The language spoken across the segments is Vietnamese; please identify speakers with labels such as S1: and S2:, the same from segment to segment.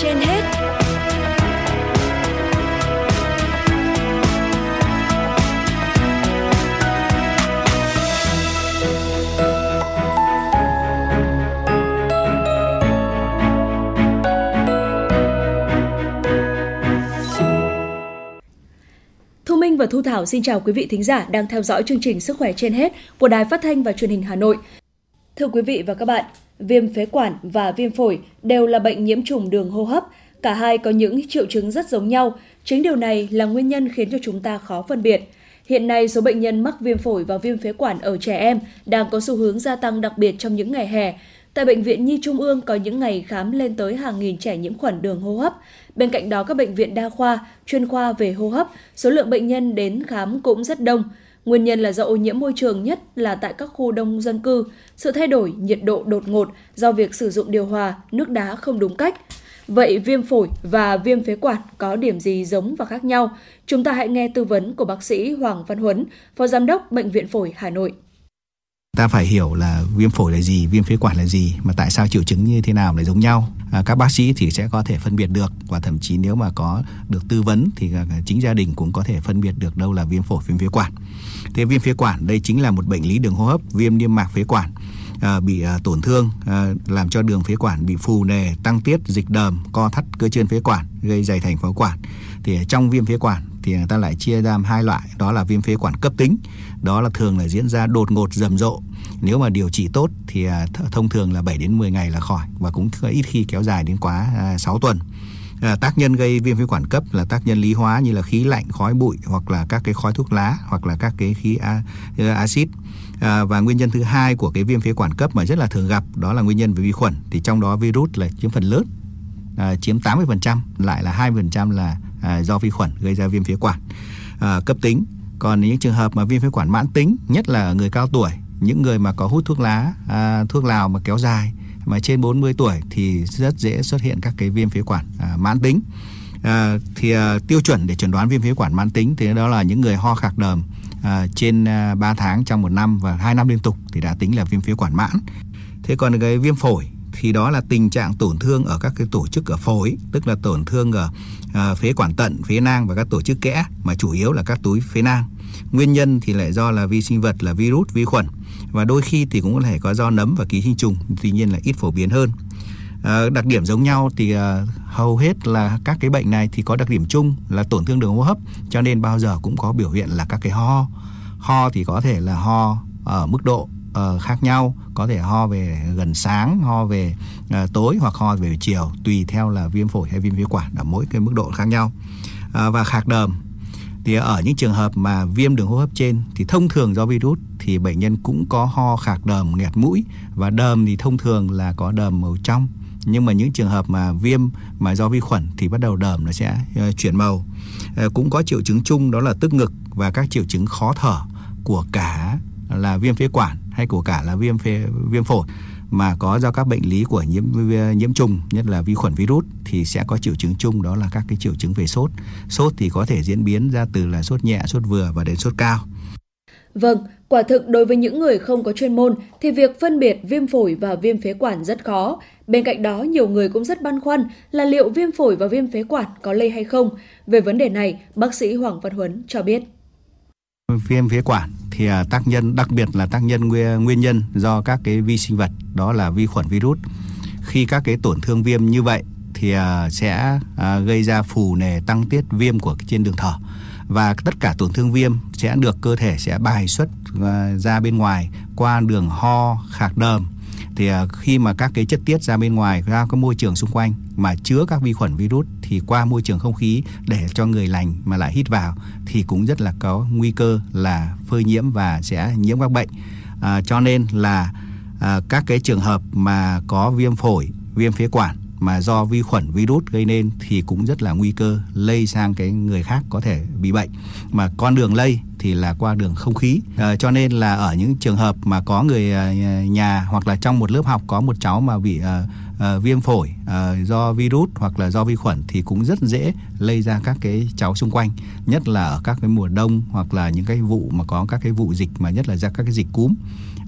S1: trên hết Thu Minh và Thu Thảo xin chào quý vị thính giả đang theo dõi chương trình Sức khỏe trên hết của Đài Phát thanh và Truyền hình Hà Nội. Thưa quý vị và các bạn, viêm phế quản và viêm phổi đều là bệnh nhiễm trùng đường hô hấp. Cả hai có những triệu chứng rất giống nhau. Chính điều này là nguyên nhân khiến cho chúng ta khó phân biệt. Hiện nay, số bệnh nhân mắc viêm phổi và viêm phế quản ở trẻ em đang có xu hướng gia tăng đặc biệt trong những ngày hè. Tại Bệnh viện Nhi Trung ương có những ngày khám lên tới hàng nghìn trẻ nhiễm khuẩn đường hô hấp. Bên cạnh đó, các bệnh viện đa khoa, chuyên khoa về hô hấp, số lượng bệnh nhân đến khám cũng rất đông. Nguyên nhân là do ô nhiễm môi trường nhất là tại các khu đông dân cư, sự thay đổi nhiệt độ đột ngột do việc sử dụng điều hòa, nước đá không đúng cách. Vậy viêm phổi và viêm phế quản có điểm gì giống và khác nhau? Chúng ta hãy nghe tư vấn của bác sĩ Hoàng Văn Huấn, Phó Giám đốc Bệnh viện Phổi Hà Nội
S2: ta phải hiểu là viêm phổi là gì viêm phế quản là gì mà tại sao triệu chứng như thế nào lại giống nhau. À, các bác sĩ thì sẽ có thể phân biệt được và thậm chí nếu mà có được tư vấn thì chính gia đình cũng có thể phân biệt được đâu là viêm phổi viêm phế quản. Thế viêm phế quản đây chính là một bệnh lý đường hô hấp viêm niêm mạc phế quản à, bị à, tổn thương à, làm cho đường phế quản bị phù nề tăng tiết dịch đờm co thắt cơ chân phế quản gây dày thành phế quản. Thì trong viêm phế quản thì người ta lại chia ra hai loại đó là viêm phế quản cấp tính đó là thường là diễn ra đột ngột rầm rộ. Nếu mà điều trị tốt thì à, thông thường là 7 đến 10 ngày là khỏi và cũng ít khi kéo dài đến quá à, 6 tuần. À, tác nhân gây viêm phế quản cấp là tác nhân lý hóa như là khí lạnh khói bụi hoặc là các cái khói thuốc lá hoặc là các cái khí à, axit. À, và nguyên nhân thứ hai của cái viêm phế quản cấp mà rất là thường gặp đó là nguyên nhân về vi khuẩn. Thì trong đó virus là chiếm phần lớn à, chiếm 80% lại là 2% là à, do vi khuẩn gây ra viêm phế quản. À, cấp tính. Còn những trường hợp mà viêm phế quản mãn tính nhất là ở người cao tuổi những người mà có hút thuốc lá à, thuốc lào mà kéo dài mà trên 40 tuổi thì rất dễ xuất hiện các cái viêm phế quản à, mãn tính. À, thì à, tiêu chuẩn để chẩn đoán viêm phế quản mãn tính thì đó là những người ho khạc đờm à, trên à, 3 tháng trong một năm và 2 năm liên tục thì đã tính là viêm phế quản mãn. Thế còn cái viêm phổi thì đó là tình trạng tổn thương ở các cái tổ chức ở phổi tức là tổn thương ở à, phế quản tận phế nang và các tổ chức kẽ mà chủ yếu là các túi phế nang. Nguyên nhân thì lại do là vi sinh vật là virus vi khuẩn. Và đôi khi thì cũng có thể có do nấm và ký sinh trùng tuy nhiên là ít phổ biến hơn. À, đặc điểm giống nhau thì à, hầu hết là các cái bệnh này thì có đặc điểm chung là tổn thương đường hô hấp cho nên bao giờ cũng có biểu hiện là các cái ho. Ho thì có thể là ho ở mức độ uh, khác nhau. Có thể ho về gần sáng ho về uh, tối hoặc ho về chiều tùy theo là viêm phổi hay viêm phế quản ở mỗi cái mức độ khác nhau. Uh, và khạc đờm. Thì ở những trường hợp mà viêm đường hô hấp trên thì thông thường do virus thì bệnh nhân cũng có ho khạc đờm nghẹt mũi. Và đờm thì thông thường là có đờm màu trong. Nhưng mà những trường hợp mà viêm mà do vi khuẩn thì bắt đầu đờm nó sẽ uh, chuyển màu. Uh, cũng có triệu chứng chung đó là tức ngực và các triệu chứng khó thở của cả là viêm phế quản hay của cả là viêm phế, viêm phổi mà có do các bệnh lý của nhiễm nhiễm trùng nhất là vi khuẩn virus thì sẽ có triệu chứng chung đó là các cái triệu chứng về sốt. Sốt thì có thể diễn biến ra từ là sốt nhẹ, sốt vừa và đến sốt cao.
S1: Vâng, quả thực đối với những người không có chuyên môn thì việc phân biệt viêm phổi và viêm phế quản rất khó. Bên cạnh đó, nhiều người cũng rất băn khoăn là liệu viêm phổi và viêm phế quản có lây hay không. Về vấn đề này, bác sĩ Hoàng Văn Huấn cho biết
S2: viêm phế quản. Thì à, tác nhân, đặc biệt là tác nhân nguyên nguyên nhân do các cái vi sinh vật, đó là vi khuẩn virus. Khi các cái tổn thương viêm như vậy thì à, sẽ à, gây ra phù nề tăng tiết viêm của trên đường thở. Và tất cả tổn thương viêm sẽ được cơ thể sẽ bài xuất ra bên ngoài qua đường ho, khạc đờm thì à, khi mà các cái chất tiết ra bên ngoài ra cái môi trường xung quanh mà chứa các vi khuẩn virus thì qua môi trường không khí để cho người lành mà lại hít vào thì cũng rất là có nguy cơ là phơi nhiễm và sẽ nhiễm các bệnh. À, cho nên là à, các cái trường hợp mà có viêm phổi viêm phế quản mà do vi khuẩn virus gây nên thì cũng rất là nguy cơ lây sang cái người khác có thể bị bệnh. Mà con đường lây thì là qua đường không khí. À, cho nên là ở những trường hợp mà có người ờ, nhà hoặc là trong một lớp học có một cháu mà bị à, à, viêm phổi à, do virus hoặc là do vi khuẩn thì cũng rất dễ lây ra các cái cháu xung quanh nhất là ở các cái mùa đông hoặc là những cái vụ mà có các cái vụ dịch mà nhất là ra các cái dịch cúm.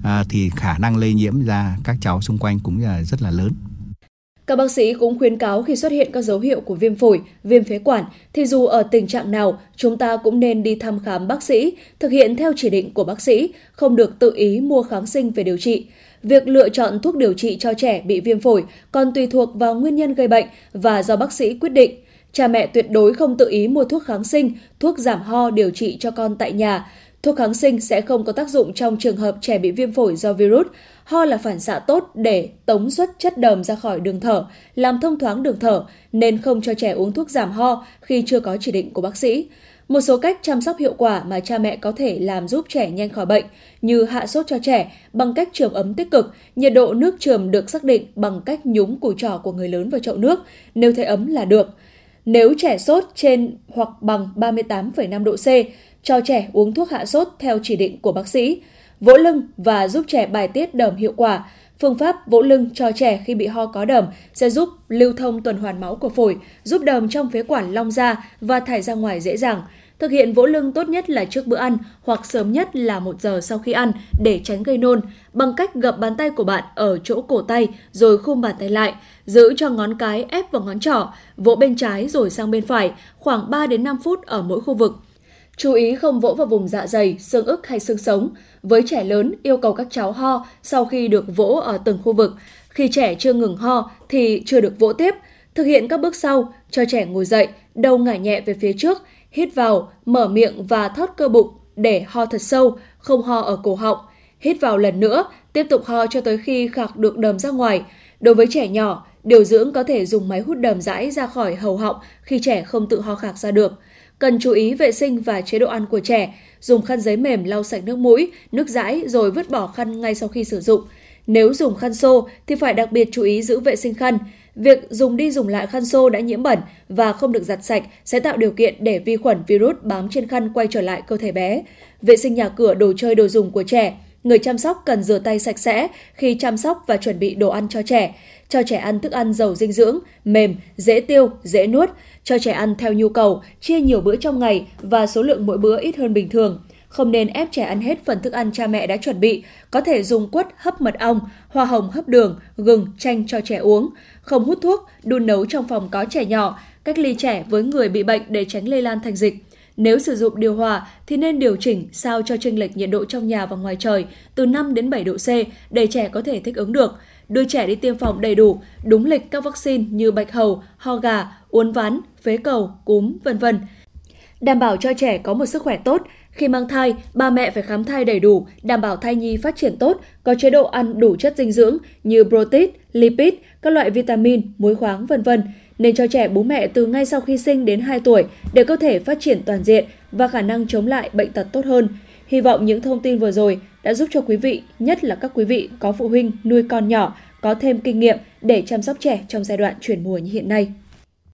S2: À, thì khả năng lây nhiễm ra các cháu xung quanh cũng là rất là lớn.
S1: Các bác sĩ cũng khuyến cáo khi xuất hiện các dấu hiệu của viêm phổi, viêm phế quản thì dù ở tình trạng nào, chúng ta cũng nên đi thăm khám bác sĩ, thực hiện theo chỉ định của bác sĩ, không được tự ý mua kháng sinh về điều trị. Việc lựa chọn thuốc điều trị cho trẻ bị viêm phổi còn tùy thuộc vào nguyên nhân gây bệnh và do bác sĩ quyết định. Cha mẹ tuyệt đối không tự ý mua thuốc kháng sinh, thuốc giảm ho điều trị cho con tại nhà. Thuốc kháng sinh sẽ không có tác dụng trong trường hợp trẻ bị viêm phổi do virus. Ho là phản xạ tốt để tống xuất chất đờm ra khỏi đường thở, làm thông thoáng đường thở, nên không cho trẻ uống thuốc giảm ho khi chưa có chỉ định của bác sĩ. Một số cách chăm sóc hiệu quả mà cha mẹ có thể làm giúp trẻ nhanh khỏi bệnh như hạ sốt cho trẻ bằng cách trường ấm tích cực, nhiệt độ nước trường được xác định bằng cách nhúng củ trỏ của người lớn vào chậu nước, nếu thấy ấm là được. Nếu trẻ sốt trên hoặc bằng 38,5 độ C, cho trẻ uống thuốc hạ sốt theo chỉ định của bác sĩ, vỗ lưng và giúp trẻ bài tiết đờm hiệu quả. Phương pháp vỗ lưng cho trẻ khi bị ho có đờm sẽ giúp lưu thông tuần hoàn máu của phổi, giúp đờm trong phế quản long ra và thải ra ngoài dễ dàng. Thực hiện vỗ lưng tốt nhất là trước bữa ăn hoặc sớm nhất là một giờ sau khi ăn để tránh gây nôn bằng cách gập bàn tay của bạn ở chỗ cổ tay rồi khum bàn tay lại, giữ cho ngón cái ép vào ngón trỏ, vỗ bên trái rồi sang bên phải khoảng 3 đến 5 phút ở mỗi khu vực. Chú ý không vỗ vào vùng dạ dày, xương ức hay xương sống. Với trẻ lớn, yêu cầu các cháu ho sau khi được vỗ ở từng khu vực. Khi trẻ chưa ngừng ho thì chưa được vỗ tiếp. Thực hiện các bước sau, cho trẻ ngồi dậy, đầu ngả nhẹ về phía trước, hít vào, mở miệng và thoát cơ bụng để ho thật sâu, không ho ở cổ họng. Hít vào lần nữa, tiếp tục ho cho tới khi khạc được đờm ra ngoài. Đối với trẻ nhỏ, điều dưỡng có thể dùng máy hút đờm rãi ra khỏi hầu họng khi trẻ không tự ho khạc ra được. Cần chú ý vệ sinh và chế độ ăn của trẻ, dùng khăn giấy mềm lau sạch nước mũi, nước dãi rồi vứt bỏ khăn ngay sau khi sử dụng. Nếu dùng khăn xô thì phải đặc biệt chú ý giữ vệ sinh khăn. Việc dùng đi dùng lại khăn xô đã nhiễm bẩn và không được giặt sạch sẽ tạo điều kiện để vi khuẩn virus bám trên khăn quay trở lại cơ thể bé. Vệ sinh nhà cửa, đồ chơi, đồ dùng của trẻ. Người chăm sóc cần rửa tay sạch sẽ khi chăm sóc và chuẩn bị đồ ăn cho trẻ. Cho trẻ ăn thức ăn giàu dinh dưỡng, mềm, dễ tiêu, dễ nuốt. Cho trẻ ăn theo nhu cầu, chia nhiều bữa trong ngày và số lượng mỗi bữa ít hơn bình thường. Không nên ép trẻ ăn hết phần thức ăn cha mẹ đã chuẩn bị, có thể dùng quất hấp mật ong, hoa hồng hấp đường, gừng, chanh cho trẻ uống. Không hút thuốc, đun nấu trong phòng có trẻ nhỏ, cách ly trẻ với người bị bệnh để tránh lây lan thành dịch. Nếu sử dụng điều hòa thì nên điều chỉnh sao cho chênh lệch nhiệt độ trong nhà và ngoài trời từ 5 đến 7 độ C để trẻ có thể thích ứng được. Đưa trẻ đi tiêm phòng đầy đủ, đúng lịch các vaccine như bạch hầu, ho gà, uốn ván, phế cầu, cúm, vân vân. Đảm bảo cho trẻ có một sức khỏe tốt, khi mang thai, ba mẹ phải khám thai đầy đủ, đảm bảo thai nhi phát triển tốt, có chế độ ăn đủ chất dinh dưỡng như protein, lipid, các loại vitamin, muối khoáng, vân vân nên cho trẻ bố mẹ từ ngay sau khi sinh đến 2 tuổi để cơ thể phát triển toàn diện và khả năng chống lại bệnh tật tốt hơn. Hy vọng những thông tin vừa rồi đã giúp cho quý vị, nhất là các quý vị có phụ huynh nuôi con nhỏ, có thêm kinh nghiệm để chăm sóc trẻ trong giai đoạn chuyển mùa như hiện nay.